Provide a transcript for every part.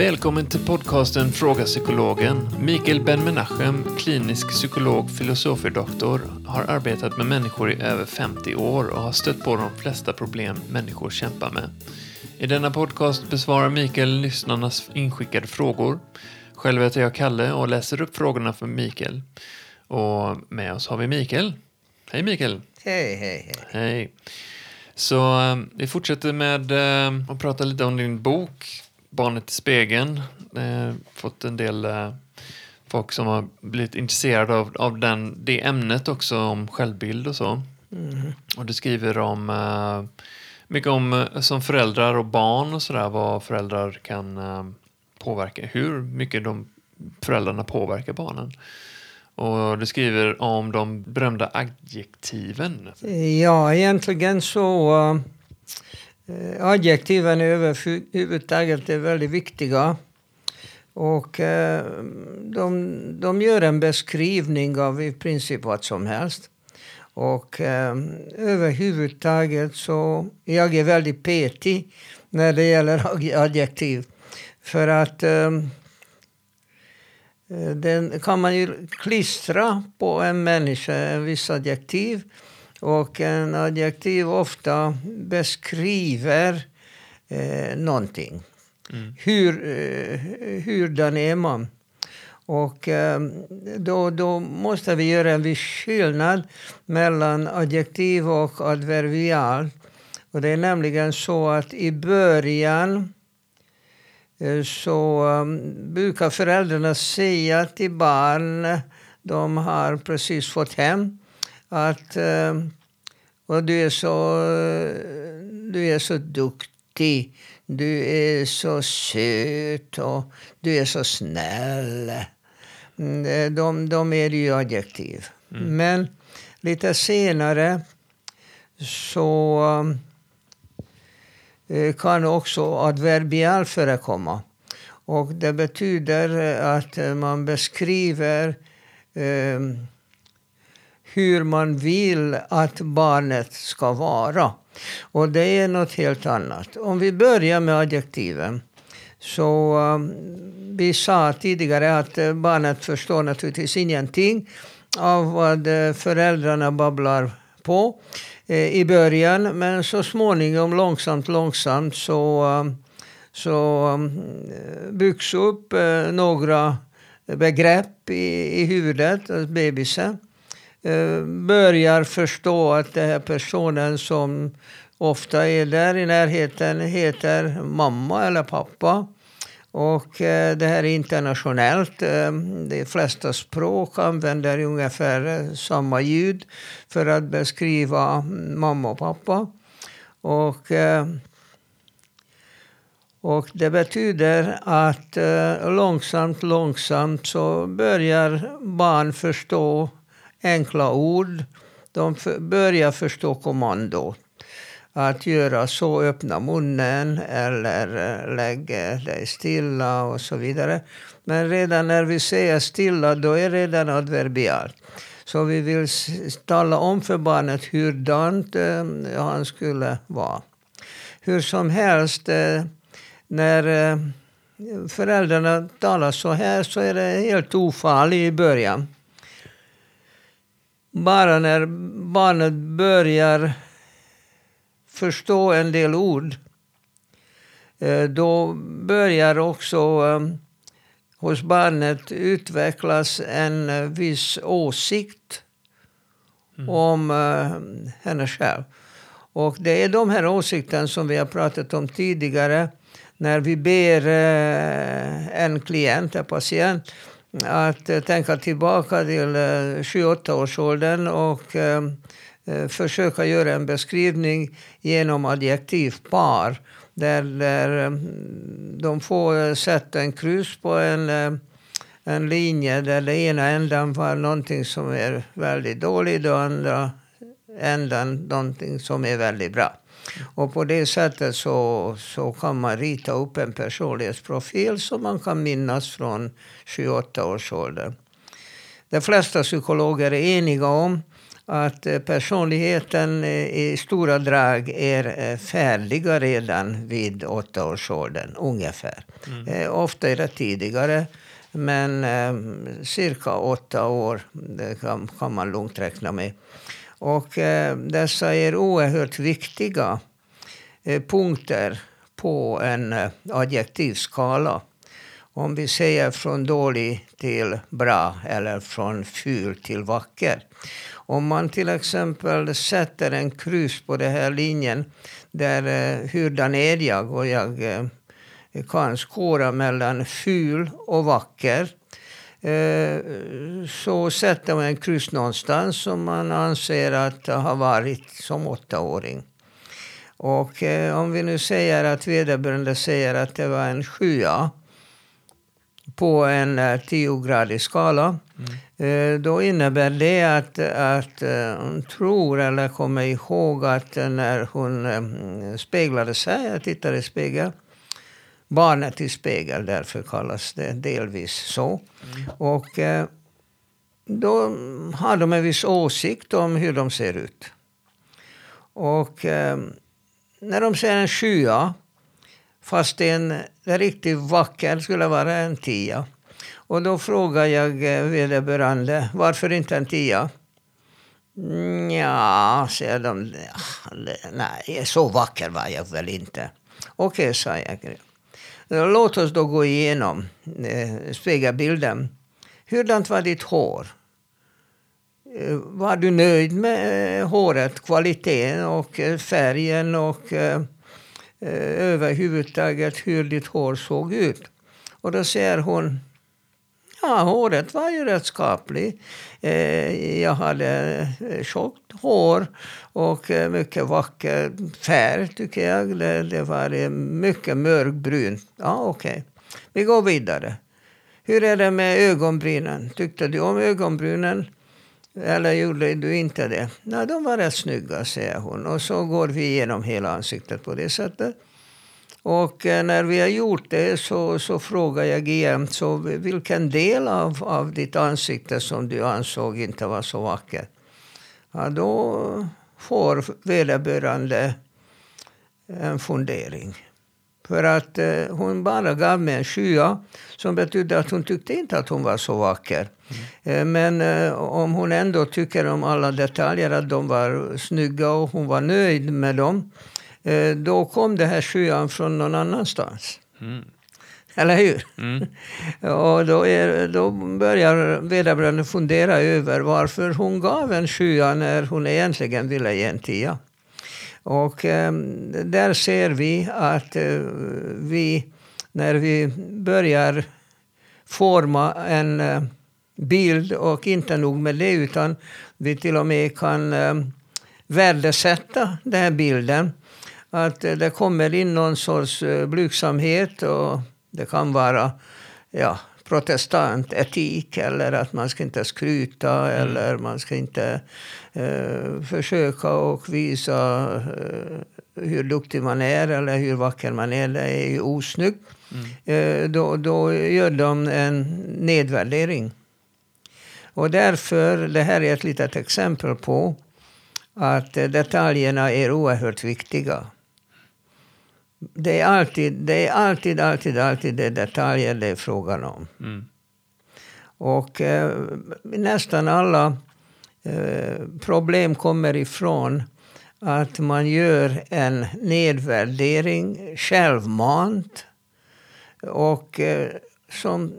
Välkommen till podcasten Fråga Psykologen. Mikael Ben-Menachem, klinisk psykolog, filosofie-doktor, har arbetat med människor i över 50 år och har stött på de flesta problem människor kämpar med. I denna podcast besvarar Mikael lyssnarnas inskickade frågor. Själv heter jag Kalle och läser upp frågorna för Mikael. Och med oss har vi Mikael. Hej Mikael! Hej, hej, hej. Hej! Så eh, vi fortsätter med eh, att prata lite om din bok Barnet i spegeln. Eh, fått en del eh, folk som har blivit intresserade av, av den, det ämnet också, om självbild och så. Mm. Och du skriver om eh, mycket om eh, som föräldrar och barn och sådär, vad föräldrar kan eh, påverka, hur mycket de föräldrarna påverkar barnen. Och du skriver om de berömda adjektiven. Ja, egentligen så... Eh, adjektiven överhuvudtaget är väldigt viktiga. Och eh, de, de gör en beskrivning av i princip vad som helst. Och eh, överhuvudtaget så... Jag är väldigt petig när det gäller adjektiv. För att... Uh, den kan man ju klistra på en människa, en viss adjektiv. Och en adjektiv ofta beskriver eh, någonting. Mm. Hur, eh, hurdan är man? Och eh, då, då måste vi göra en viss skillnad mellan adjektiv och adverbial. Och det är nämligen så att i början Eh, så um, brukar föräldrarna säga till barn, de har precis fått hem, att uh, och du, är så, du är så duktig, du är så söt och du är så snäll. Mm, de, de är ju adjektiv. Mm. Men lite senare så Eh, kan också adverbial förekomma. Och det betyder att man beskriver eh, hur man vill att barnet ska vara. Och det är något helt annat. Om vi börjar med adjektiven. Så um, vi sa tidigare att eh, barnet förstår naturligtvis ingenting av vad eh, föräldrarna babblar på. Eh, i början. Men så småningom, långsamt, långsamt så, eh, så um, byggs upp eh, några begrepp i, i huvudet hos bebisen. Eh, börjar förstå att den här personen som ofta är där i närheten heter mamma eller pappa. Och eh, det här är internationellt. Eh, de flesta språk använder ungefär samma ljud för att beskriva mamma och pappa. Och, eh, och det betyder att eh, långsamt, långsamt så börjar barn förstå enkla ord. De börjar förstå kommando. att göra så, öppna munnen eller lägg lägga dig stilla och så vidare. Men redan när vi säger stilla, då är det redan adverbialt. Så vi vill tala om för barnet hurdant eh, han skulle vara. Hur som helst, eh, när eh, föräldrarna talar så här så är det helt ofarligt i början. Bara när barnet börjar förstå en del ord eh, då börjar också eh, hos barnet utvecklas en eh, viss åsikt mm. om henne själv. Och det är de här åsikterna som vi har pratat om tidigare. När vi ber en klient, en patient, att eh, tänka tillbaka till eh, 28-årsåldern och eh, försöka göra en beskrivning genom adjektivpar. Där, där de får sätta en kryss på en, en linje där den ena ändan var någonting som är väldigt dåligt och andra ändan någonting som är väldigt bra. Och på det sättet så, så kan man rita upp en personlighetsprofil som man kan minnas från 28 års ålder. De flesta psykologer är eniga om att eh, personligheten eh, i stora drag är färdiga redan vid åttaårsåldern, ungefär. Mm. Ofta är det tidigare, men cirka åtta år kan man lugnt räkna med. Och eh, dessa är oerhört viktiga eh, punkter på en eh, adjektivskala. Om vi säger från dålig till bra eller från ful till vacker. Om man till exempel sätter en kryss på den här linjen där hurdan är jag och jag kan skåra mellan ful och vacker så sätter man en kryss någonstans som man anser att har varit som åttaåring. Och om vi nu säger att vederbörande säger att det var en sjua på en uh, tiogradig skala. Mm. Då innebär det att, att hon tror eller kommer ihåg att när hon speglade sig, jag tittade i spegeln, barnet i spegel, därför kallas det delvis så. Mm. Och då har de en viss åsikt om hur de ser ut. Och när de ser en skya Fast en riktigt vacker skulle vara en tia. Och då frågar jag eh, vederbörande, varför inte en tia? Ja, säger de. Nej, så vacker var jag väl inte. Okej, okay, sa jag. Låt oss då gå igenom eh, spegelbilden. Hurdant var ditt hår? Eh, var du nöjd med eh, håret, kvaliteten och eh, färgen och Eh, överhuvudtaget hur ditt hår såg ut. Och då säger hon Ja, håret var ju rätt skapligt. Eh, jag hade eh, tjockt hår och eh, mycket vacker färg, tycker jag. Det, var eh, mycket mörkbrunt. Ja, okej. Okay. Vi går vidare. Hur är det med ögonbrynen? Tyckte du om ögonbrynen? Eller gjorde du inte det? Nej, de var rätt snygga, säger hon. Och så går vi igenom hela ansiktet på det sättet. Och eh, när vi har gjort det så, så frågar jag igen, så vilken del av, av ditt ansikte som du ansåg inte var så vacker? Ja, då får vederbörande en fundering. För att eh, hon bara gav mig en skya som betydde att hon tyckte inte att hon var så vacker. Mm. Eh, men eh, om hon ändå tycker om alla detaljer, att de var snygga och hon var nöjd med dem. Eh, då kom det här skyan från någon annanstans. Mm. Eller hur? Mm. och då, är, då börjar vederbörande fundera över varför hon gav en skya när hon egentligen ville ge en tia. Och eh, där ser vi att eh, vi, när vi börjar forma en eh, bild och inte nog med det utan vi till och med kan eh, värdesätta den här bilden. Att eh, det kommer in någon sorts eh, blygsamhet och det kan vara ja, protestantetik eller att man ska inte skryta mm. eller man ska inte eh, försöka och visa eh, hur duktig man är eller hur vacker man är. Det är ju osnyggt. Mm. Eh, då, då gör de en nedvärdering. Och därför, det här är ett litet exempel på att detaljerna är oerhört viktiga. Det är alltid, det är alltid, alltid, alltid det detaljer det är frågan om. Mm. Och eh, nästan alla eh, problem kommer ifrån att man gör en nedvärdering självmant och eh, som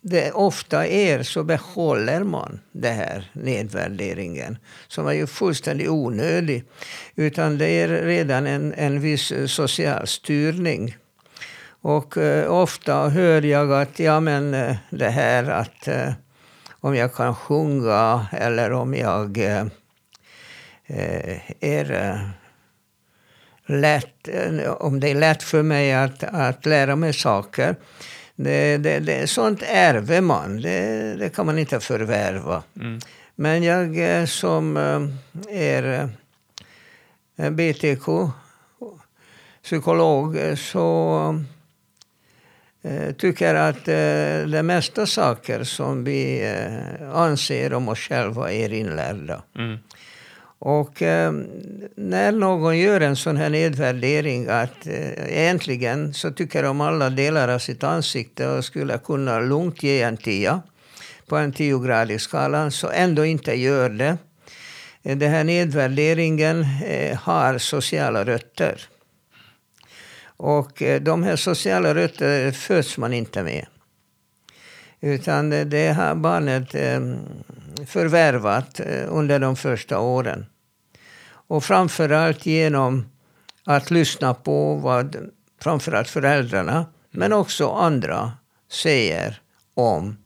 det ofta är så behåller man den här nedvärderingen som är ju fullständigt onödig. Utan det är redan en, en viss eh, social styrning. Och eh, ofta hör jag att ja, men, eh, det här att eh, om jag kan sjunga eller om jag eh, eh är eh, lätt, om det är lätt för mig att, att lära mig saker det, det, det, sånt ärver man, det, det kan man inte förvärva. Mm. Men jag eh, som eh, är eh, BTK, psykolog, så tycker att de mesta saker som vi anser om oss själva är inlärda. Mm. Och eh, när någon gör en sån här nedvärdering att eh, egentligen så tycker de alla delar av sitt ansikte och skulle kunna lugnt ge en tia på en tiogradig skala, så ändå inte gör det. Den här nedvärderingen eh, har sociala rötter. Och eh, de här sociala rötterna föds man inte med. Utan det- det har barnet eh, förvärvat eh, under de första åren. Och framförallt genom att lyssna på vad framförallt föräldrarna, men också andra, säger om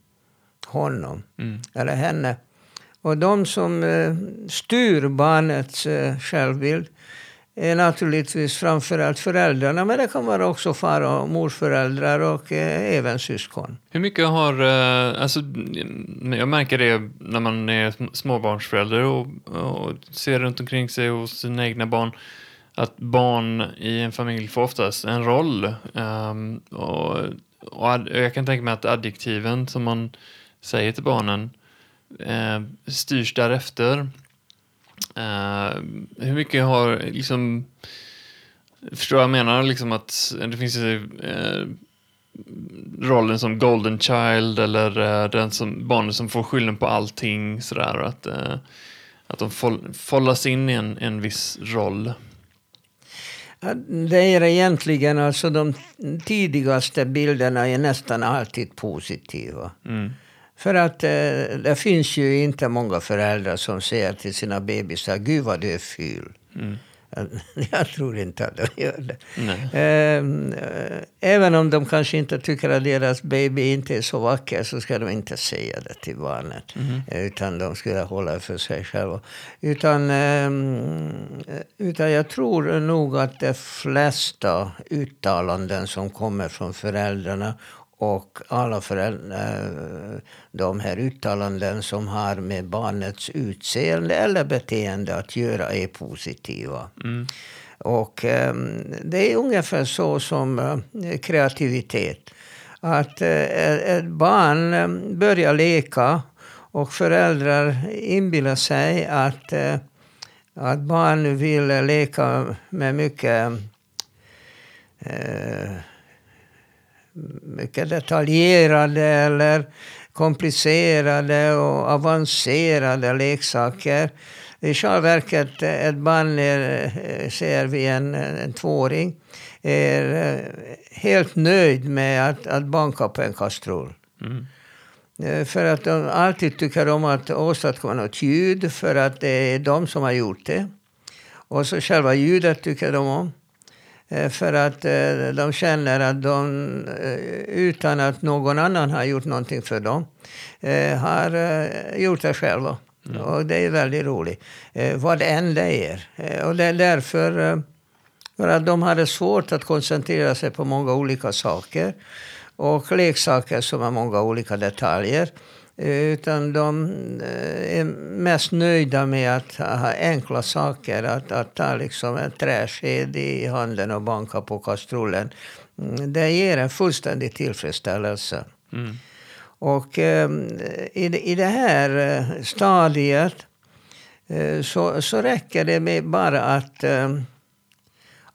honom Mm. eller henne. Och de som eh, styr barnets eh, självbild är naturligtvis framförallt föräldrarna, men det kan vara också far och morföräldrar och eh, även syskon. Hur mycket har, eh, alltså, jag märker det när man är småbarnsförälder och, och ser runt omkring sig hos sina egna barn, att barn i en familj får oftast en roll. Um, och, och jag kan tänka mig att adjektiven som man säger till barnen eh, styrs därefter. Eh, hur mycket har liksom, förstår jag menar, liksom att det finns ju eh, rollen som golden child eller eh, den som, barnet som får skylden på allting sådär. Att, att de foll, follas in i en, en viss roll. Det är egentligen alltså de tidigaste bilderna är nästan alltid positiva. Mm. För att eh, det finns ju inte många föräldrar som säger till sina bebisar, Gud vad du är ful. Mm. Jag tror inte att de gör det. Ehm, eh, Även om de kanske inte tycker att deras baby inte är så vacker så ska de inte säga det till barnet. Eh, Utan de skulle hålla för sig själva. Utan, ehm, eh, utan jag tror nog att de flesta uttalanden som kommer från föräldrarna och alla föräldrar, de här uttalanden som har med barnets utseende eller beteende att göra är positiva. Mm. Och eh, det är ungefär så som eh, kreativitet. Att eh, ett barn eh, börjar leka och föräldrar inbillar sig att, eh, att barn vill leka med mycket eh, mycket detaljerade eller komplicerade och avancerade leksaker. I själva verket, ett barn är, ser vi en, en tvååring, är eh, helt nöjd med att, att banka på en kastrull. Mm. Eh, För att de alltid tycker om att åstadkomma något ljud, för att det är de som har gjort det. Och så själva ljudet tycker de om. Eh, För att eh, de känner att de, eh, utan att någon annan har gjort någonting för dem, har gjort det själva. Och det är väldigt roligt. Vad än det är. Eh, Och det är därför för att de hade svårt att koncentrera sig på många olika saker. Och leksaker som har många olika detaljer. Eh, Utan de eh, är mest nöjda med att ha enkla saker. Att, att ta liksom en träsked i handen och banka på kastrullen. Mm, Det ger en fullständig tillfredsställelse. Mm. Och eh, i, i det här eh, stadiet eh, så, så räcker det med bara att, eh,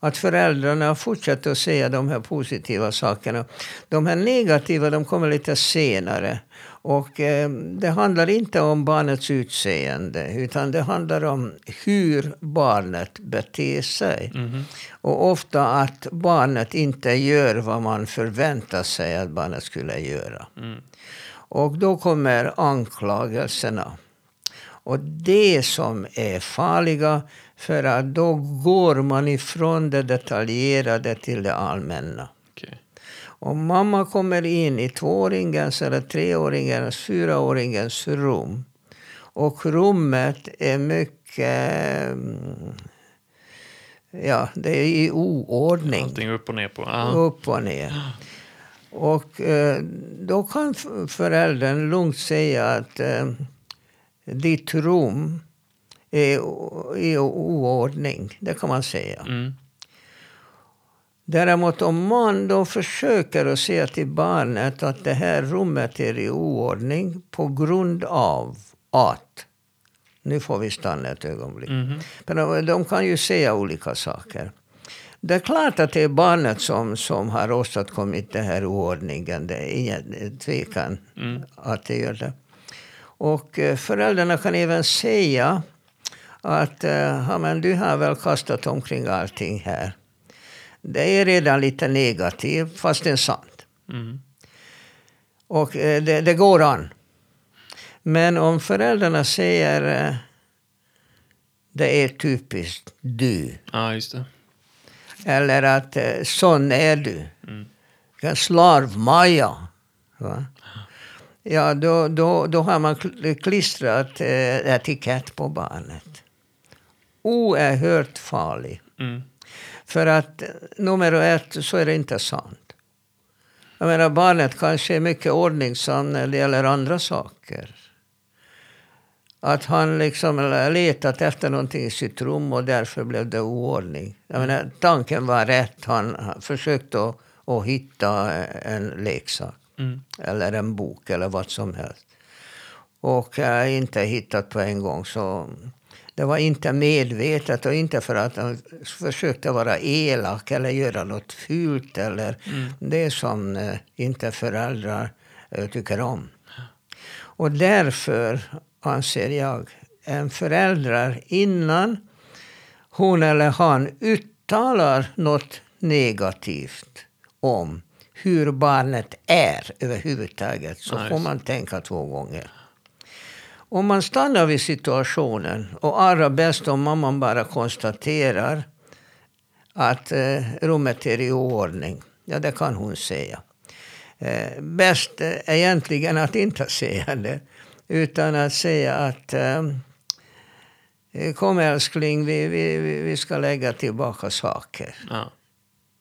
att föräldrarna fortsätter att säga de här positiva sakerna. De här negativa de kommer lite senare. Och eh, det handlar inte om barnets utseende utan det handlar om hur barnet beter sig. Mhm. Och ofta att barnet inte gör vad man förväntar sig att barnet skulle göra. Mm. Och då kommer anklagelserna. Och det som är farliga, för att då går man ifrån det detaljerade till det allmänna. Okej. Om mamma kommer in i tvååringens eller treåringens, fyraåringens rum och rummet är mycket... mm, Ja, det är i oordning. Allting upp och ner på. Ja. Upp och ner. Och eh, då kan föräldern lugnt säga att eh, ditt rum i oordning. Det kan man säga. Mm. Däremot om man då försöker att säga till barnet att det här rummet är i oordning på grund av att nu får vi stanna ett ögonblick. Mhm. Men de, de kan ju säga olika saker. Det är klart att det är barnet som, som har åstadkommit den här oordningen. Det är ingen tvekan Mm. att det gör det. Och eh, föräldrarna kan även säga att eh, ja, men du har väl kastat omkring allting här. Det är redan lite negativt, fast det är sant. Mm. Och eh, det, det går an. Men om föräldrarna säger eh, det är typiskt du. Ja, just det. Eller att sån är du. Mm. Ja, Slarv-Maja. Va? Ja, då, då, då har man kl- klistrat eh, etikett på barnet. Oerhört farlig. Mm. För att nummer ett så är det inte sant. Jag menar barnet kanske är mycket ordningsam när det gäller andra saker. Att han liksom letat efter någonting i sitt rum och därför blev det oordning. Jag menar, tanken var rätt. Han, han försökte att, att hitta en leksak. Mm. Eller en bok eller vad som helst. Och äh, inte hittat på en gång. Så det var inte medvetet och inte för att han försökte vara elak eller göra något fult eller det som eh, inte föräldrar eh, tycker om. Och därför anser jag en förälder innan hon eller han uttalar något negativt om hur barnet är överhuvudtaget så Ja, får man tänka två gånger. Om man stannar vid situationen och allra bäst om mamman bara konstaterar att eh, rummet är i ordning. Ja, det kan hon säga. Eh, bäst eh, egentligen att inte säga det. Utan att säga att eh, kom älskling, vi, vi, vi ska lägga tillbaka saker. Ja.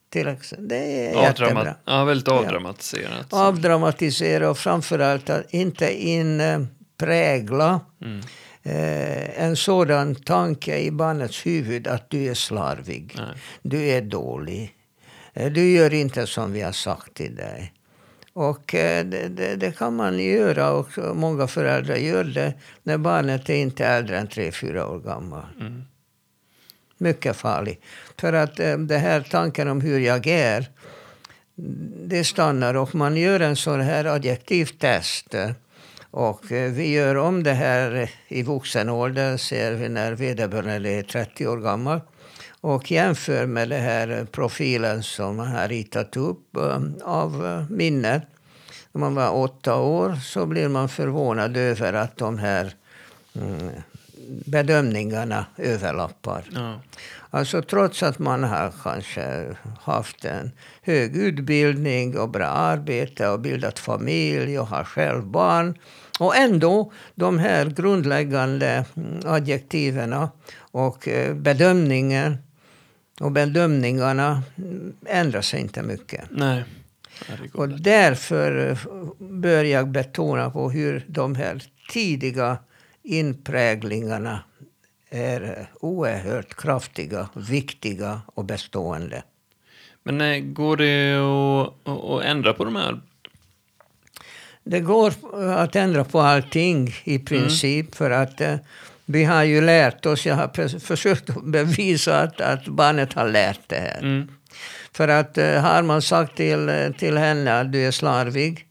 Till exempel. Det är jättebra. Avdramat- ja, väldigt avdramatiserat. Avdramatisera och framförallt att inte inprägla Mm. eh, en sådan tanke i barnets huvud att du är slarvig. Nej. Du är dålig. Eh, Du gör inte som vi har sagt till dig. Och eh, det, det, det kan man göra och många föräldrar gör det när barnet är inte äldre än tre fyra år gammal. Mm. Mycket farlig. För att eh, det här tanken om hur jag är, det stannar och man gör en sån här adjektivtest. Och eh, vi gör om det här i vuxen ålder, ser vi när vederbörande är 30 år gammal. Och jämför med den här profilen som man har ritat upp eh, av eh, minnet. När man var åtta år så blir man förvånad över att de här mm, bedömningarna överlappar. Ja. Alltså trots att man har kanske haft en hög utbildning och bra arbete och bildat familj och har själv barn. Och ändå, de här grundläggande mm, adjektiven och eh, bedömningen och bedömningarna mm, ändrar sig inte mycket. Nej. Och därför eh, bör jag betona på hur de här tidiga inpräglingarna är eh, oerhört kraftiga, viktiga och bestående. Men eh, går det att, att- ändra på de här? Det går att ändra på allting i princip för att eh, vi har ju lärt oss, jag har försökt bevisa att, att barnet har lärt det här. Mm. För att eh, har man sagt till, till henne att du är slarvig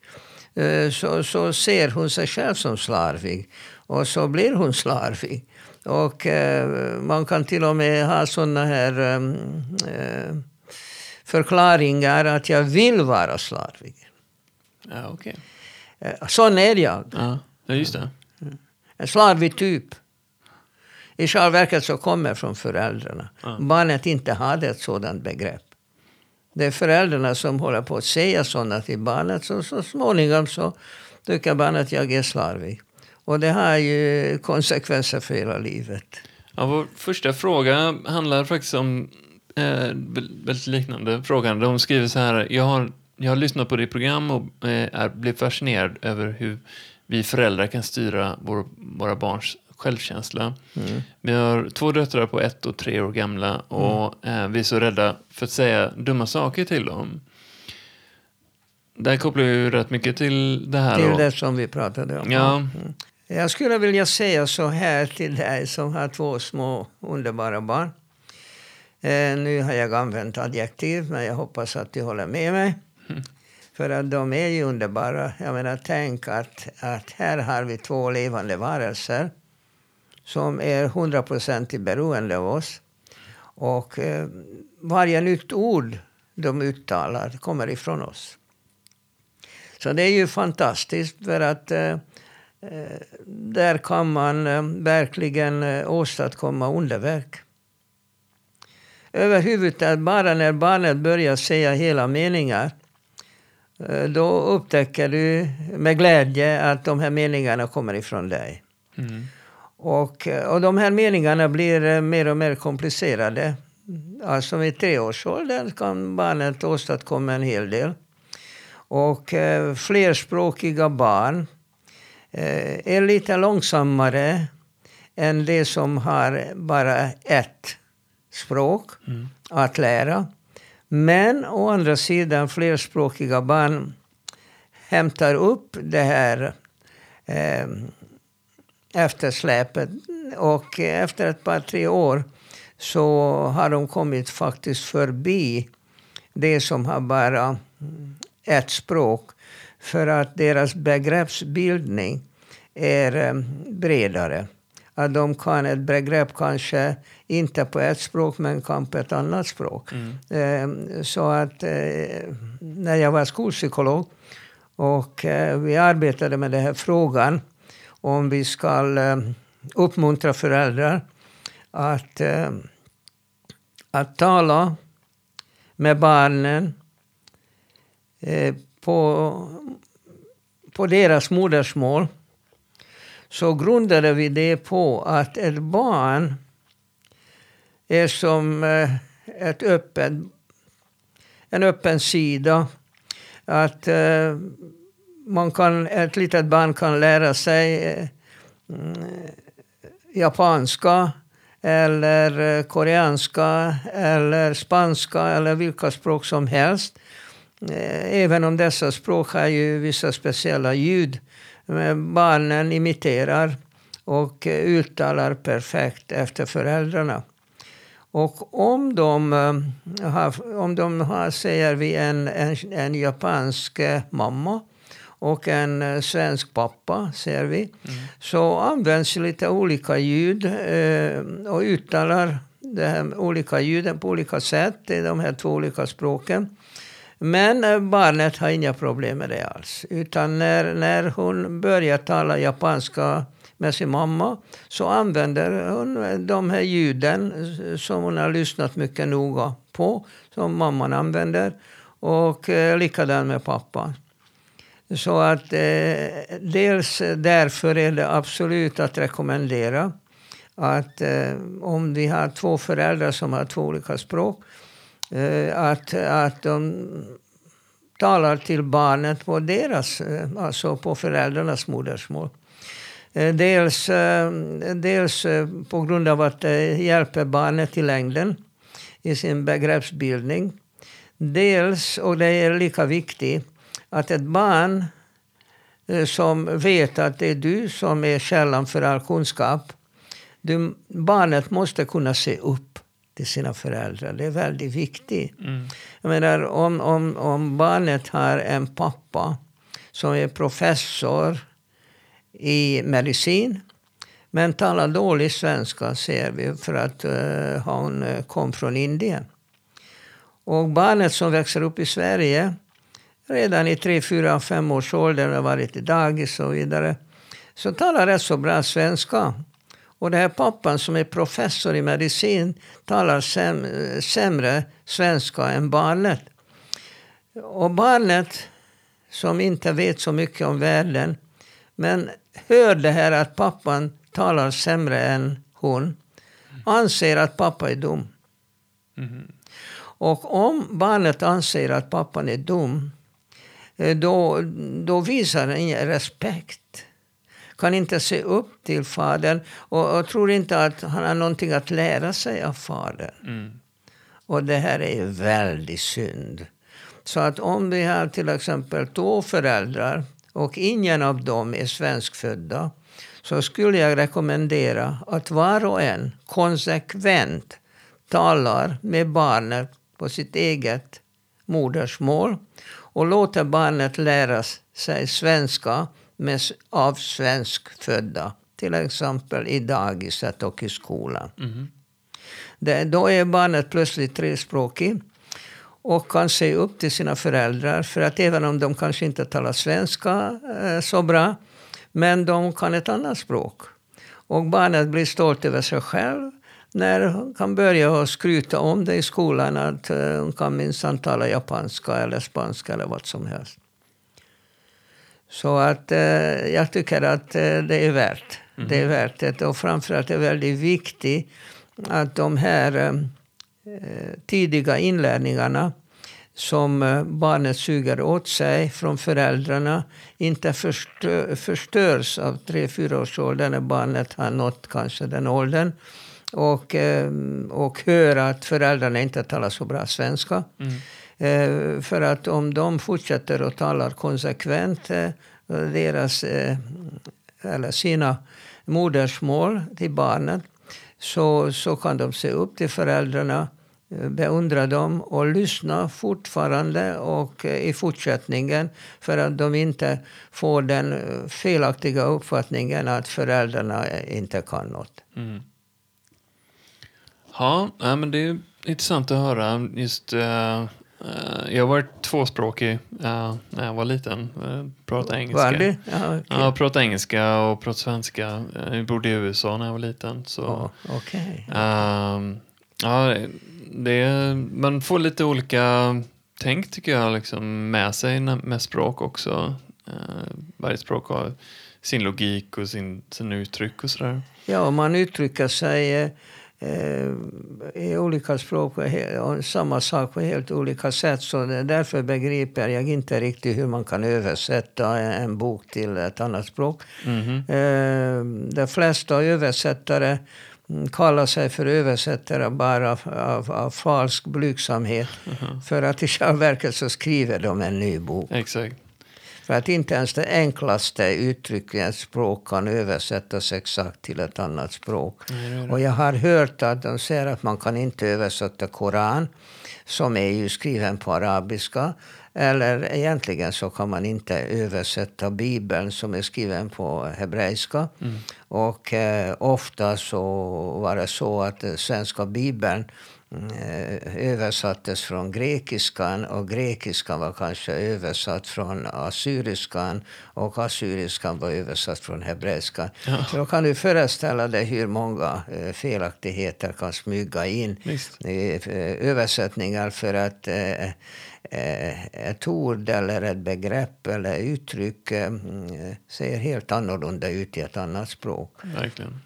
så, så ser hon sig själv som slarvig. Och så blir hon slarvig. Och man kan till och med ha såna här förklaringar att jag vill vara slarvig. Ja, okej. Eh, sån är jag. Ja. ja, just det. En slarvig typ. I själva verket så kommer från föräldrarna. Ja. Barnet inte hade ett sådant begrepp. Det är föräldrarna som håller på att säga sådana till barnet. Så, så småningom så tycker barnet att jag är slarvig. Och det har ju konsekvenser för hela livet. Ja, vår första fråga handlar faktiskt om eh, vä- väldigt liknande frågan. De skriver så här. Jag har, jag har lyssnat på ditt program och eh, är, blev fascinerad över hur vi föräldrar kan styra vår, våra barns självkänsla. Vi har två döttrar på ett och tre år gamla och eh, vi är så rädda för att säga dumma saker till dem. Det här kopplar ju rätt mycket till det här. Det är då. det som vi pratade om. Ja, Jag skulle vilja säga så här till dig som har två små underbara barn. Eh, nu har jag använt adjektiv, men jag hoppas att du håller med mig. För att de är ju underbara. Jag menar, tänk att, att här har vi två levande varelser som är hundraprocentigt beroende av oss. Och eh, varje nytt ord de uttalar kommer ifrån oss. Så det är ju fantastiskt för att eh, eh, där kan man eh, verkligen eh, åstadkomma underverk. Överhuvudtaget, bara när barnet börjar säga hela meningar eh, då upptäcker du med glädje att de här meningarna kommer ifrån dig. mm. Och, eh, och de här meningarna blir eh, mer och mer komplicerade. Alltså vid treårsåldern kan barnet åstadkomma en hel del. Och eh, flerspråkiga barn eh, är lite långsammare än de som har bara ett språk Mm. att lära. Men å andra sidan, flerspråkiga barn hämtar upp det här eh, eftersläpet. Och efter ett par, tre år så har de kommit faktiskt förbi det som har bara ett språk. För att deras begreppsbildning är eh, bredare. Att de kan ett begrepp kanske inte på ett språk men kan på ett annat språk. Mm. Eh, Så att eh, när jag var skolpsykolog och eh, vi arbetade med den här frågan om vi ska eh, uppmuntra föräldrar att, eh, att tala med barnen eh, på, på deras modersmål så grundade vi det på att ett barn är som eh, ett öppen, en öppen sida. Att eh, man kan, ett litet barn kan lära sig eh, mm, japanska eller koreanska eller spanska eller vilka språk som helst. Även om dessa språk har ju vissa speciella ljud. Men barnen imiterar och eh, uttalar perfekt efter föräldrarna. Och om de eh, har, om de har säger vi, en, en, en japansk eh, mamma och en eh, svensk pappa, säger vi, så används lite olika ljud eh, och uttalar de olika ljuden på olika sätt i de här två olika språken. Men eh, barnet har inga problem med det alls. Utan när, när hon börjar tala japanska med sin mamma så använder hon eh, de här ljuden eh, som hon har lyssnat mycket noga på, som mamman använder. Och eh, likadant med pappan. Så att eh, dels därför är det absolut att rekommendera att eh, om vi har två föräldrar som har två olika språk Eh, att, att de talar till barnet på deras, eh, alltså på föräldrarnas modersmål. Eh, Dels, eh, dels eh, på grund av att det hjälper barnet i längden i sin begreppsbildning. Dels, och det är lika viktigt, att ett barn eh, som vet att det är du som är källan för all kunskap. Du, barnet måste kunna se upp till sina föräldrar. Det är väldigt viktigt. Mm. Jag menar, om, om, om barnet har en pappa som är professor i medicin men talar dålig svenska, ser vi, för att uh, han eh, kom från Indien. Och barnet som växer upp i Sverige redan i 3, 4, 5 års ålder har varit i dagis och så vidare. Så talar rätt så bra svenska. Och den här pappan som är professor i medicin talar säm sämre svenska än barnet. Och barnet som inte vet så mycket om världen men hör det här att pappan talar sämre än hon anser att pappa är dum. Mm. Och om barnet anser att pappan är dum, eh, då, då visar den ingen respekt kan inte se upp till fadern och, och tror inte att han har någonting att lära sig av fadern. Mm. Och det här är ju väldigt synd. Så att om vi har till exempel två föräldrar och ingen av dem är svenskfödda så skulle jag rekommendera att var och en konsekvent talar med barnet på sitt eget modersmål och låter barnet lära sig svenska med, av svenskfödda. Till exempel i dagiset och i skolan. Mhm. Det, då är barnet plötsligt trespråkig och kan se upp till sina föräldrar. För att även om de kanske inte talar svenska eh, så bra, men de kan ett annat språk. Och barnet blir stolt över sig själv när hon kan börja skryta om det i skolan att eh, hon kan minsann tala japanska eller spanska eller vad som helst. Så att eh, jag tycker att eh, det är värt. Det är värt det. Och framförallt är det väldigt viktigt att de här eh, tidiga inlärningarna som eh, barnet suger åt sig från föräldrarna inte förstö förstörs av 3-4-årsåldern när barnet har nått kanske den åldern. Och, eh, och hör att föräldrarna inte talar så bra svenska. Mm. Eh, för att om de fortsätter att tala konsekvent eh, deras, eh, eller sina modersmål till barnet så, så kan de se upp till föräldrarna, eh, beundra dem och lyssna fortfarande och eh, i fortsättningen för att de inte får den eh, felaktiga uppfattningen att föräldrarna inte kan något. Mm. Ja, men det är intressant att höra. Just, uh jag har varit tvåspråkig eh, när jag var liten. Uh, pratade engelska. Var det? Ja. Ja, jag pratade engelska och pratade svenska. Eh, Jag bodde i USA när jag var liten. Så, Ja, okej. ehm, ja, det man får lite olika tänk tycker jag liksom, med sig med språk också. Eh, varje språk har sin logik och sin, sin uttryck och sådär. Ja, man uttrycker sig eh, eh, i olika språk och samma sak på helt olika sätt. Så därför begriper jag inte riktigt hur man kan översätta en, bok till ett annat språk. Mhm. Eh, de flesta översättare mm, kallar sig för översättare bara av, av, av falsk blygsamhet. För att i själva verket så skriver de en ny bok. Exakt. För att inte ens det enklaste uttryck i ett språk kan översättas exakt till ett annat språk. Det. Och jag har hört att de säger att man kan inte översätta Koran, som är ju skriven på arabiska. Eller egentligen så kan man inte översätta Bibeln som är skriven på hebreiska. Mm. Och eh, ofta så var det så att den svenska Bibeln översattes från grekiskan och grekiskan var kanske översatt från assyriskan och assyriskan var översatt från hebreiskan. Ja. Då kan du föreställa dig hur många eh, felaktigheter kan smyga in Visst. i eh, översättningar för att eh, eh, ett ord eller ett begrepp eller uttryck eh, mm, ser helt annorlunda ut i ett annat språk. Verkligen.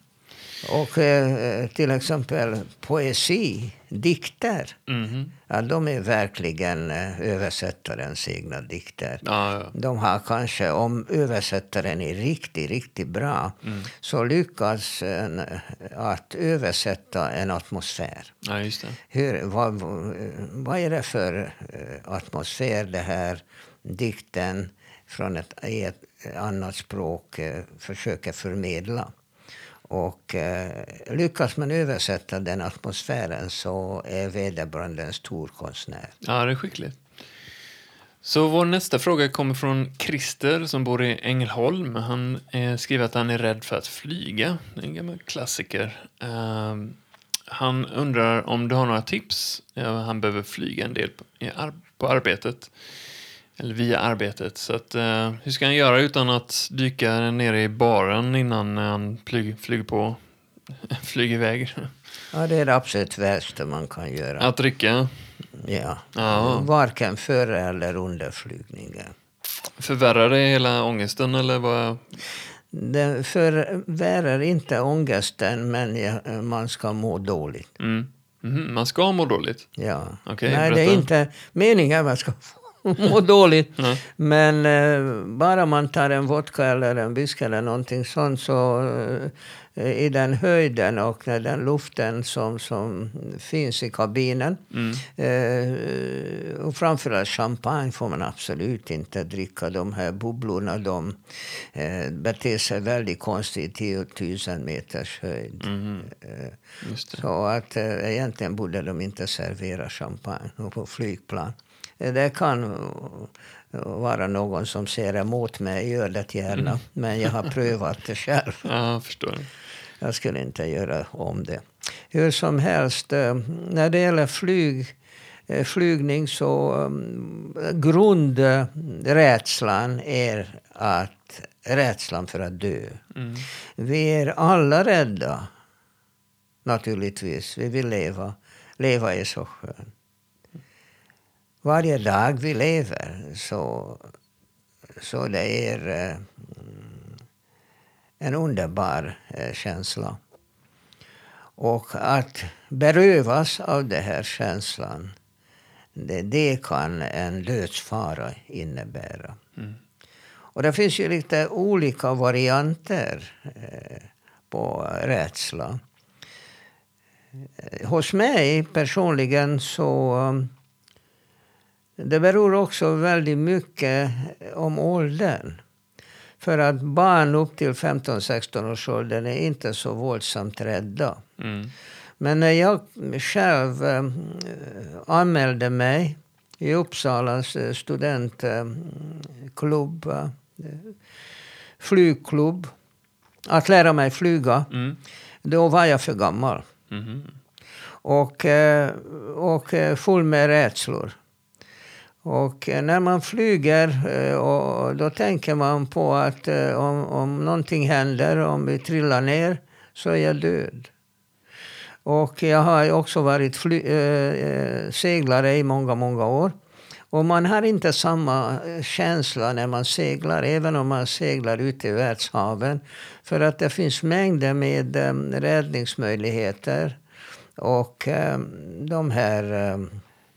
Och eh, till exempel poesi, dikter, Mhm. ja, de är verkligen eh, översättarens egna dikter. Ja, ja. De har kanske, om översättaren är riktigt, riktigt bra, så lyckas en, att översätta en atmosfär. ja. Hur, vad, vad är det för eh, atmosfär det här dikten från ett, ett annat språk eh, försöker förmedla? Och eh, lyckas man översätta den atmosfären så är vederbörande en stor konstnär. Ja, det är skickligt. Så vår nästa fråga kommer från Christer som bor i Ängelholm. Han eh, skriver att han är rädd för att flyga. Det är en gammal klassiker. Eh, han undrar om du har några tips. Ja, han behöver flyga en del på, i på arbetet. Eller via arbetet. Så att, eh, hur ska han göra utan att dyka ner i baren innan han flyg, flyger på? flyger iväg. Ja, det är det absolut värsta man kan göra. Att dricka. Ja. Ja. Varken före eller under flygningen. Förvärrar det hela ångesten eller vad? Det förvärrar inte ångesten, men ja, man ska må dåligt. Mm. Mhm, Man ska må dåligt. Ja. Okej, Nej, det är berätta. inte meningen man ska få må dåligt. Ja. Men eh, bara man tar en vodka eller en whisky eller någonting sånt så eh, i den höjden och när den luften som, som finns i kabinen Mm. eh, och framförallt champagne får man absolut inte dricka. De här bubblorna de eh, beter sig väldigt konstigt i 10 000 meters höjd. Det. så att eh, egentligen borde de inte servera champagne på flygplan. Det kan vara någon som ser emot mig, gör det gärna. Men jag har prövat det själv. Ja, jag förstår. Jag skulle inte göra om det. Hur som helst, eh, när det gäller flyg, eh, flygning så um, grundrädslan är att rädslan för att dö. Mm. Vi är alla rädda, naturligtvis. Vi vill leva. Leva är så skönt. Varje dag vi lever så, så det är eh, en underbar eh, känsla. Och att berövas av den här känslan, det, det kan en dödsfara innebära. Mm. Och det finns ju lite olika varianter eh, på rädsla. Hos mig personligen så... Det beror också väldigt mycket om åldern. För att barn upp till 15-16 års åldern är inte så våldsamt rädda. Mm. Men när jag själv eh, anmälde mig i Uppsalas eh, studentklubb, eh, flygklubb, att lära mig flyga, Mm. då var jag för gammal. Mhm. Och, och full med rädslor. Och eh, när man flyger, eh, och då tänker man på att eh, om, om någonting händer, om vi trillar ner, så är jag död. Och jag har ju också varit fly, äh, seglare i många, många år. Och man har inte samma känsla när man seglar, även om man seglar ute i världshaven. För att det finns mängder med äh, räddningsmöjligheter. Och äh, de här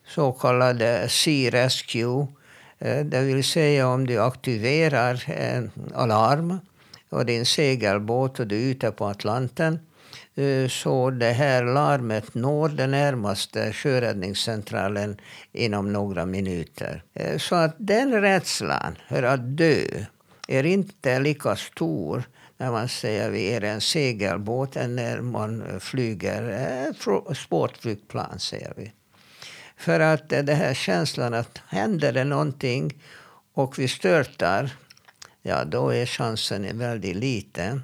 så kallade Sea Rescue, eh, det vill säga om du aktiverar en alarm och din segelbåt och du är ute på Atlanten eh, så det här larmet når den närmaste sjöräddningscentralen inom några minuter. Eh, så att den rädslan för att dö är inte lika stor när man säger vi är en segelbåt än när man flyger eh, sportflygplan, säger vi. För att det här känslan att händer det någonting och vi störtar, ja då är chansen väldigt liten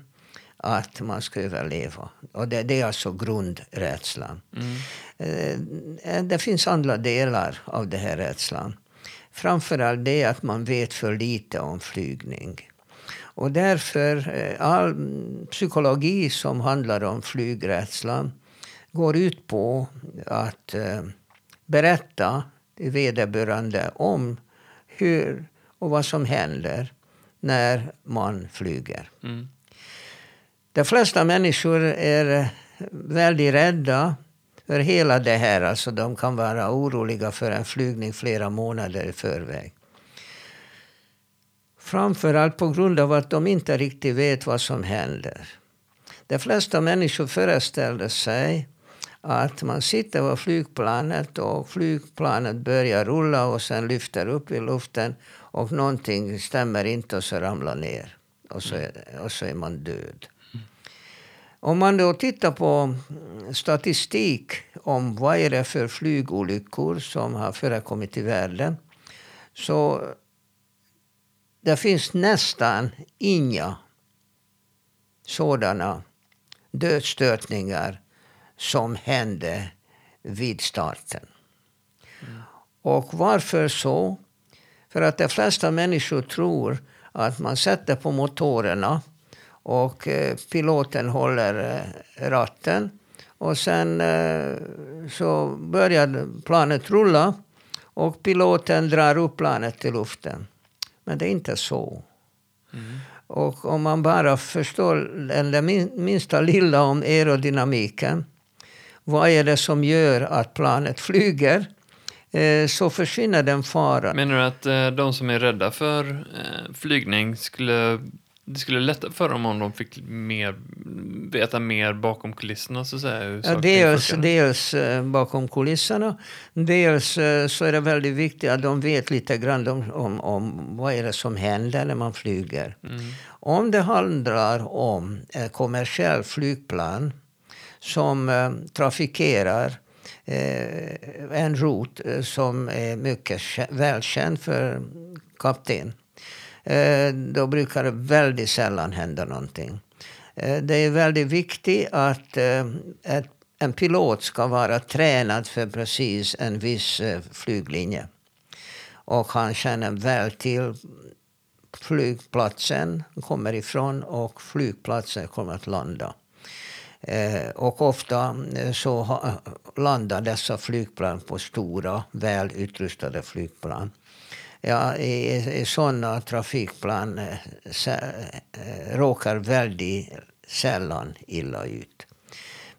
att man ska överleva. Och det, det är alltså grundrädslan. Mm. Eh, Det finns andra delar av den här rädslan. Framförallt det att man vet för lite om flygning. Och därför, eh, all psykologi som handlar om flygrädslan går ut på att eh, berätta till vederbörande om hur och vad som händer när man flyger. Mm. De flesta människor är väldigt rädda för hela det här. Alltså de kan vara oroliga för en flygning flera månader i förväg. Framförallt på grund av att de inte riktigt vet vad som händer. De flesta människor föreställer sig att man sitter på flygplanet och flygplanet börjar rulla och sen lyfter upp i luften och någonting stämmer inte och så ramlar ner. Och så är, och så är man död. Om man då tittar på statistik om vad är det för flygolyckor som har förekommit i världen. Så det finns nästan inga sådana dödsstötningar som hände vid starten. Och varför så? För att de flesta människor tror att man sätter på motorerna och eh, piloten håller eh, ratten. Och sen eh, så börjar planet rulla och piloten drar upp planet till luften. Men det är inte så. Och om man bara förstår det min- minsta lilla om aerodynamiken. Vad är det som gör att planet flyger? eh, så försvinner den faran. Menar du att eh, de som är rädda för eh, flygning skulle det skulle lätta för dem om de fick mer, veta mer bakom kulisserna så att säga? Hur Ja, dels, dels bakom kulisserna. Dels så är det väldigt viktigt att de vet lite grann om, om, om vad är det som händer när man flyger. Mm. Om det handlar om ett kommersiellt flygplan som eh, trafikerar eh, en rot eh, som är mycket välkänd för kapten. Eh, då brukar det väldigt sällan hända någonting. Eh, det är väldigt viktigt att eh, ett, en pilot ska vara tränad för precis en viss eh, flyglinje. Och han känner väl till flygplatsen kommer ifrån och flygplatsen kommer att landa. Eh, och ofta eh, så landar dessa flygplan på stora, välutrustade flygplan. Ja, i, i sådana trafikplan eh, eh, råkar väldigt sällan illa ut.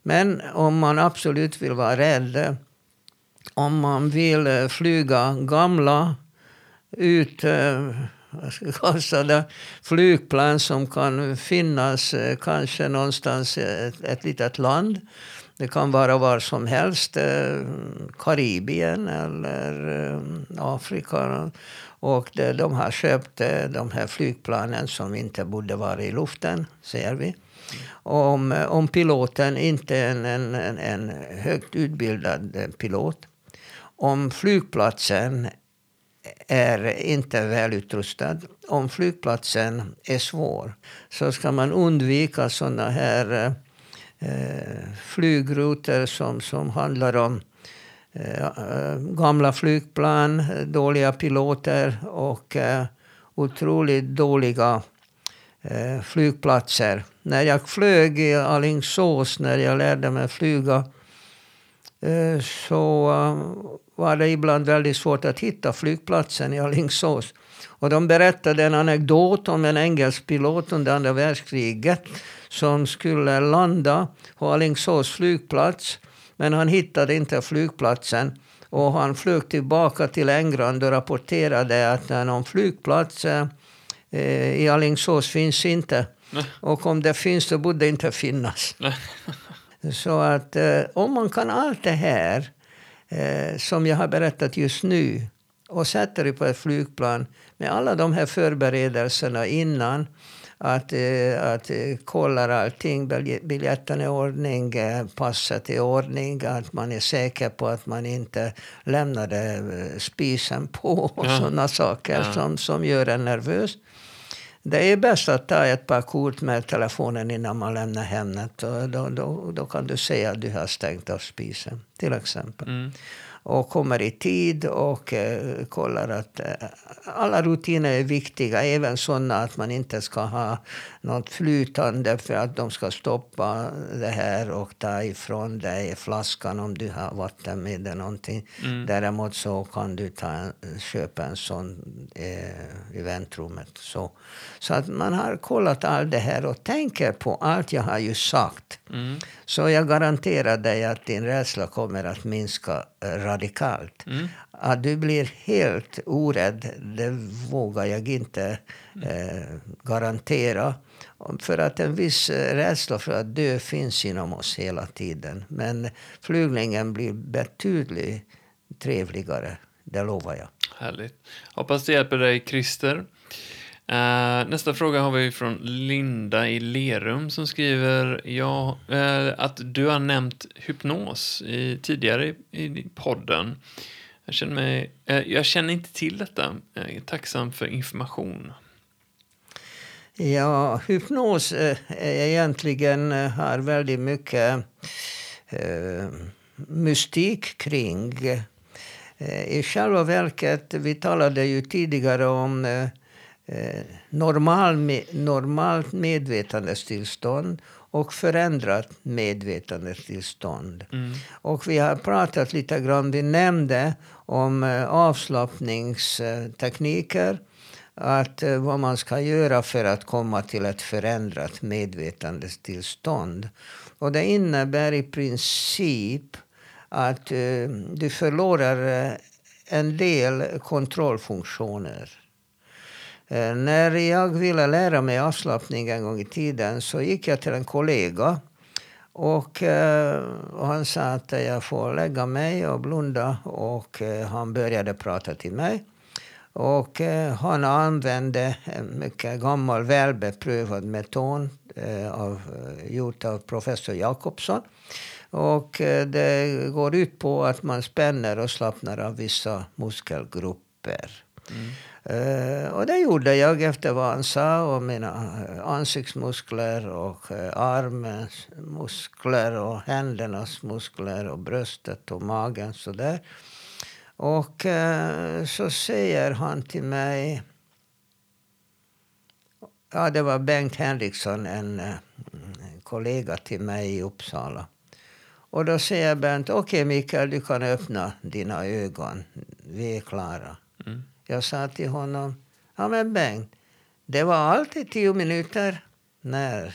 Men om man absolut vill vara rädd, om man vill flyga gamla ut alltså det, flygplan som kan finnas eh, kanske någonstans i ett, ett litet land. Det kan vara var som helst, eh, Karibien eller Afrika. Och det, de har köpt de här flygplanen som inte borde vara i luften, ser vi. Om, om piloten inte är en, en, en, högt utbildad pilot. Om flygplatsen är inte välutrustad. Om flygplatsen är svår så ska man undvika såna här eh, flygrutor som, som handlar om eh, gamla flygplan, dåliga piloter och eh, otroligt dåliga eh, flygplatser. När jag flög i Alingsås, när jag lärde mig flyga så eh, var det ibland väldigt svårt att hitta flygplatsen i Alingsås. Och de berättade en anekdot om en engelsk pilot under andra världskriget som skulle landa på Alingsås flygplats. Men han hittade inte flygplatsen. Och han flög tillbaka till England och rapporterade att någon flygplats eh, i Alingsås finns inte. Och om det finns så borde det inte finnas. Så att eh, om man kan allt det här eh, som jag har berättat just nu och sätter det på ett flygplan med alla de här förberedelserna innan. Att, eh, att kollar allting, bilj- biljetten är i ordning, passet är i ordning, att man är säker på att man inte lämnade spisen på och Ja. sådana saker Ja. som, som gör en nervös. Det är bäst att ta ett par kort med telefonen innan man lämnar hemmet. Och då, då, då kan du säga att du har stängt av spisen, till exempel. Mm. Och kommer i tid och eh, kollar att eh, alla rutiner är viktiga. Även sådana att man inte ska ha något flytande för att de ska stoppa det här och ta ifrån dig flaskan om du har vatten med eller någonting. Mm. Däremot så kan du ta, köpa en sån eh, i väntrummet. Så, så att man har kollat allt det här och tänker på allt jag har ju sagt. Mm. Så jag garanterar dig att din rädsla kommer att minska radikalt. Mm. Att du blir helt orädd, det vågar jag inte eh, garantera. För att en viss eh, rädsla för att dö finns inom oss hela tiden. Men flygningen blir betydligt trevligare, det lovar jag. Härligt. Hoppas det hjälper dig, Christer. Eh, nästa fråga har vi från Linda i Lerum som skriver ja, uh, att du har nämnt hypnos i, tidigare i, i podden. Jag känner, mig, uh, jag känner inte till detta. Jag är tacksam för information. Ja, hypnos eh, är egentligen har väldigt mycket mystik kring. I själva verket, vi talade ju tidigare om eh, normal, normalt medvetandestillstånd och förändrat medvetandestillstånd. Mm. Och vi har pratat lite grann, vi nämnde om eh, avslappningstekniker. Att eh, vad man ska göra för att komma till ett förändrat medvetandestillstånd. Och det innebär i princip att eh, du förlorar en del kontrollfunktioner. Eh, när jag ville lära mig avslappning en gång i tiden så gick jag till en kollega. Och, eh, och han sa att jag får lägga mig och blunda. Och eh, han började prata till mig. Och han använde en mycket gammal välbeprövad metod av, gjort av professor Jakobsson. Och det går ut på att man spänner och slappnar av vissa muskelgrupper. Mm. Eh, och det gjorde jag efter vad han sa. Och mina eh, ansiktsmuskler och eh, armens armmuskler och händernas muskler och bröstet och magen. Så där. Och så säger han till mig... Ja, det var Bengt Henriksson, en, en kollega till mig i Uppsala. Och då säger Bengt, okej okay, Mikael, du kan öppna dina ögon. Vi är klara. Mm. Jag sa till honom, ja men Bengt, det var alltid tio minuter. När?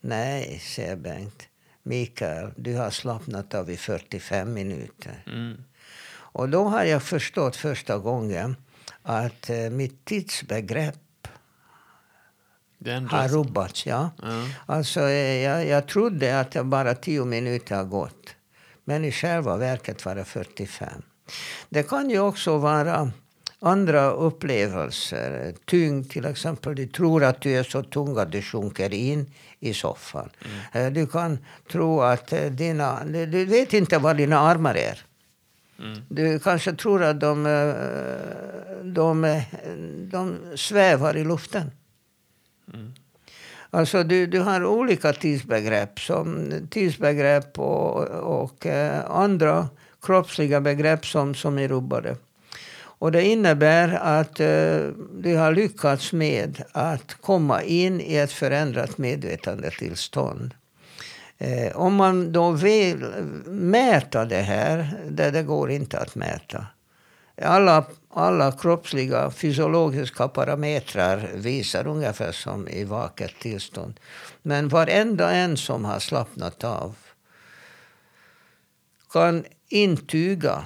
Nej, säger Bengt. Mikael, du har slappnat av i 45 minuter. Mm. Och då har jag förstått första gången att eh, mitt tidsbegrepp har rubbats. Ja. ja. Alltså, eh, jag, jag trodde att det bara tio minuter har gått. Men i själva verket var det 45. Det kan ju också vara andra upplevelser. Tyngd till exempel. Du tror att du är så tung att du sjunker in i soffan. Mm. Eh, du kan tro att eh, dina... Du vet inte var dina armar är. Mm. Du kanske tror att de, de, de svävar i luften. Mm. Alltså du, du har olika tidsbegrepp, som tidsbegrepp och, och eh, andra kroppsliga begrepp som, som är rubbade. Och det innebär att eh, du har lyckats med att komma in i ett förändrat medvetandetillstånd. Eh, om man då vill mäta det här, det, det går inte att mäta. Alla, alla kroppsliga fysiologiska parametrar visar ungefär som i vaket tillstånd. Men varenda en som har slappnat av kan intyga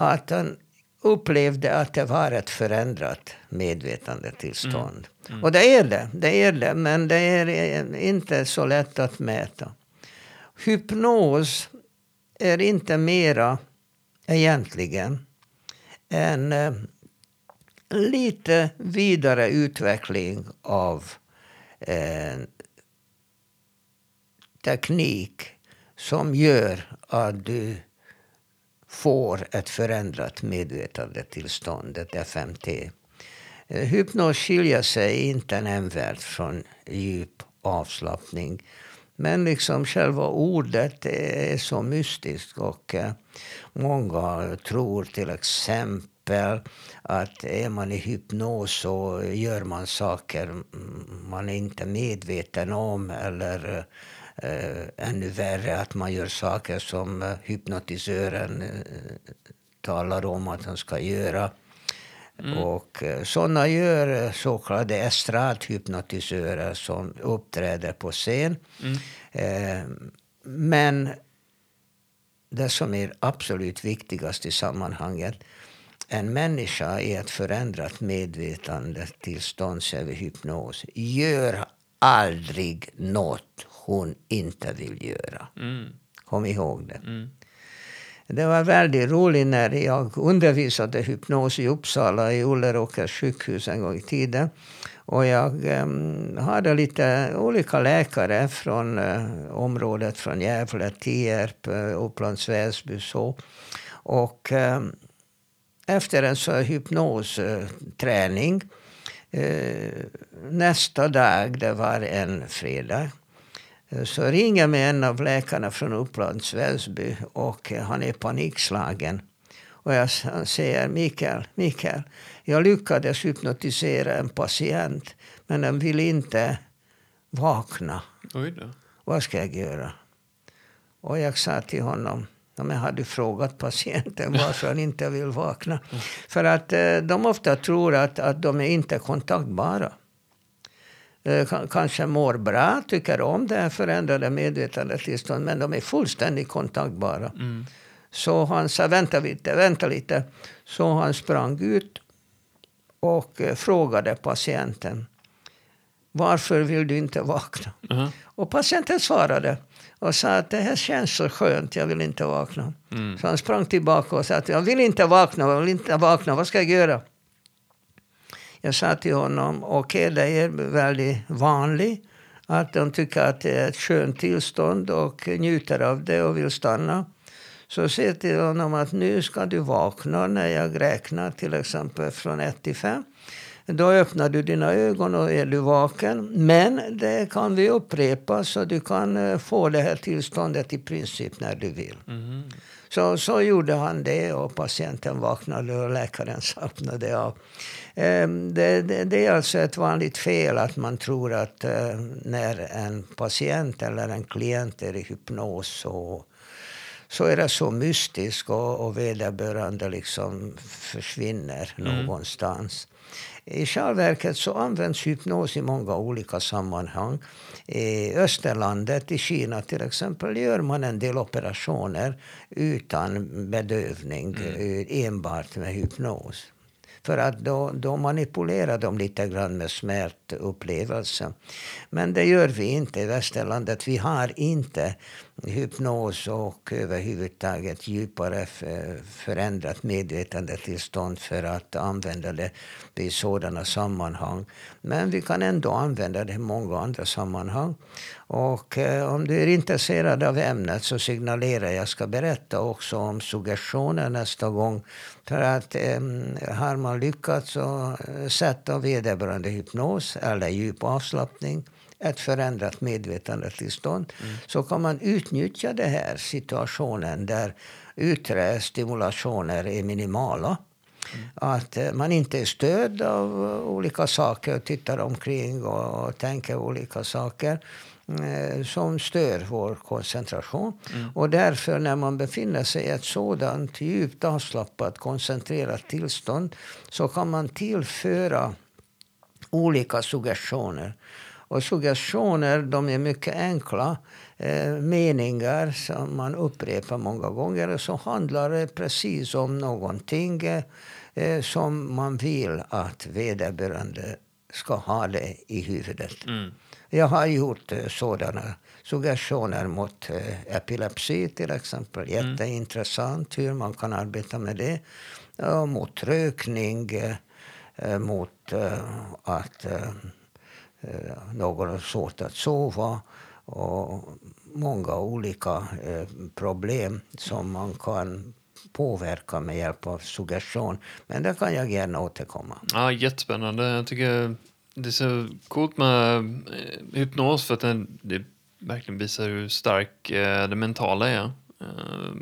att han upplevde att det var ett förändrat medvetandetillstånd. Mm. Mm. Och det är det, det är det, men det är inte så lätt att mäta. Hypnos är inte mera egentligen en eh, lite vidare utveckling av eh, teknik som gör att du får ett förändrat medvetandetillstånd, ett FMT. Eh, hypnos skiljer sig inte nämnvärt från djup avslappning. Men liksom själva ordet är så mystiskt och eh, många tror till exempel att är man i hypnos så gör man saker man är inte medveten om eller eh, eh, ännu värre att man gör saker som eh, hypnotisören eh, talar om att han ska göra. Mm. Och eh, sådana gör eh, så kallade estradhypnotisörer som uppträder på scen. Mm. Eh, men det som är absolut viktigast i sammanhanget en människa i ett förändrat medvetandetillstånd, säger vi hypnos, gör aldrig något hon inte vill göra. Mm. Kom ihåg det. Mm. Det var väldigt roligt när jag undervisade hypnos i Uppsala i Ulleråkers sjukhus en gång i tiden. Och jag um, hade lite olika läkare från uh, området, från Gävle, Tierp, uh, Upplands Väsby. Så. Och um, efter en så hypnosträning uh, nästa dag, det var en fredag, så ringer mig en av läkarna från Upplands Väsby och han är panikslagen. Och jag säger Mikael, Mikael, jag lyckades hypnotisera en patient men den vill inte vakna. Vad ska jag göra? Och jag sa till honom, men har du frågat patienten varför han inte vill vakna? För att eh, de ofta tror att, att de är inte kontaktbara. Eh, kanske mår bra, tycker om det här förändrade medvetandetillståndet men de är fullständigt kontaktbara. Mm. Så han sa vänta lite, vänta lite. Så han sprang ut och eh, frågade patienten varför vill du inte vakna? Mhm. Och patienten svarade och sa att det här känns så skönt, jag vill inte vakna. Mm. Så han sprang tillbaka och sa att jag vill inte vakna, jag vill inte vakna, vad ska jag göra? Jag sa till honom, okej okay, det är väldigt vanligt att de tycker att det är ett skönt tillstånd och njuter av det och vill stanna. Så säg till honom att nu ska du vakna när jag räknar till exempel från 1 till 5. Då öppnar du dina ögon och är du vaken. Men det kan vi upprepa så du kan eh, få det här tillståndet i princip när du vill. Mm. Så, så gjorde han det och patienten vaknade och läkaren slappnade av. Ehm, Det, det, det är alltså ett vanligt fel att man tror att eh, när en patient eller en klient är i hypnos så, så är det så mystiskt och, och vederbörande liksom försvinner någonstans. I själva verket så används hypnos i många olika sammanhang. I Österlandet, i Kina till exempel, gör man en del operationer utan bedövning, eh, enbart med hypnos. För att då, då manipulerar de lite grann med smärtupplevelsen. Men det gör vi inte i västerlandet. Vi har inte hypnos och överhuvudtaget djupare förändrat medvetandetillstånd för att använda det i sådana sammanhang. Men vi kan ändå använda det i många andra sammanhang. Och eh, om du är intresserad av ämnet så signalerar jag. Ska berätta också om suggestioner nästa gång. För att eh, har man lyckats att eh, sätta vederbörande hypnos eller djup avslappning ett förändrat medvetandetillstånd så kan man utnyttja den här situationen där yttre stimulationer är minimala. Att eh, man inte är stöd av olika saker och tittar omkring och, och tänker olika saker som stör vår koncentration. Och därför när man befinner sig i ett sådant djupt avslappat, koncentrerat tillstånd så kan man tillföra olika suggestioner. Och suggestioner de är mycket enkla eh, meningar som man upprepar många gånger. Och så handlar det precis om någonting eh, som man vill att vederbörande ska ha det i huvudet. Mm. Jag har gjort eh, sådana suggestioner mot eh, epilepsi till exempel. Jätteintressant hur man kan arbeta med det. Ja, mot rökning, eh, mot att någon har svårt att sova och många olika problem som man kan påverka med hjälp av suggestion. Men det kan jag gärna återkomma. Ja, jättespännande. Jag tycker det är så coolt med eh, hypnos för att det, det verkligen visar hur stark eh, det mentala är eh,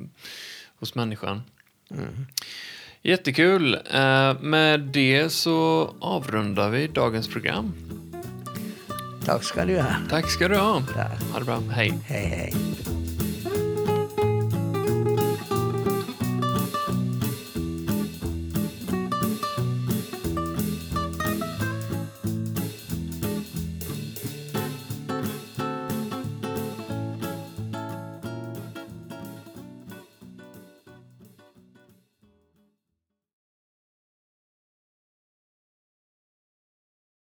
hos människan. Jättekul. Eh, med det så avrundar vi dagens program. Tack ska du ha. Tack ska du ha. Tack. Ha det bra. Hej. Hej, hej.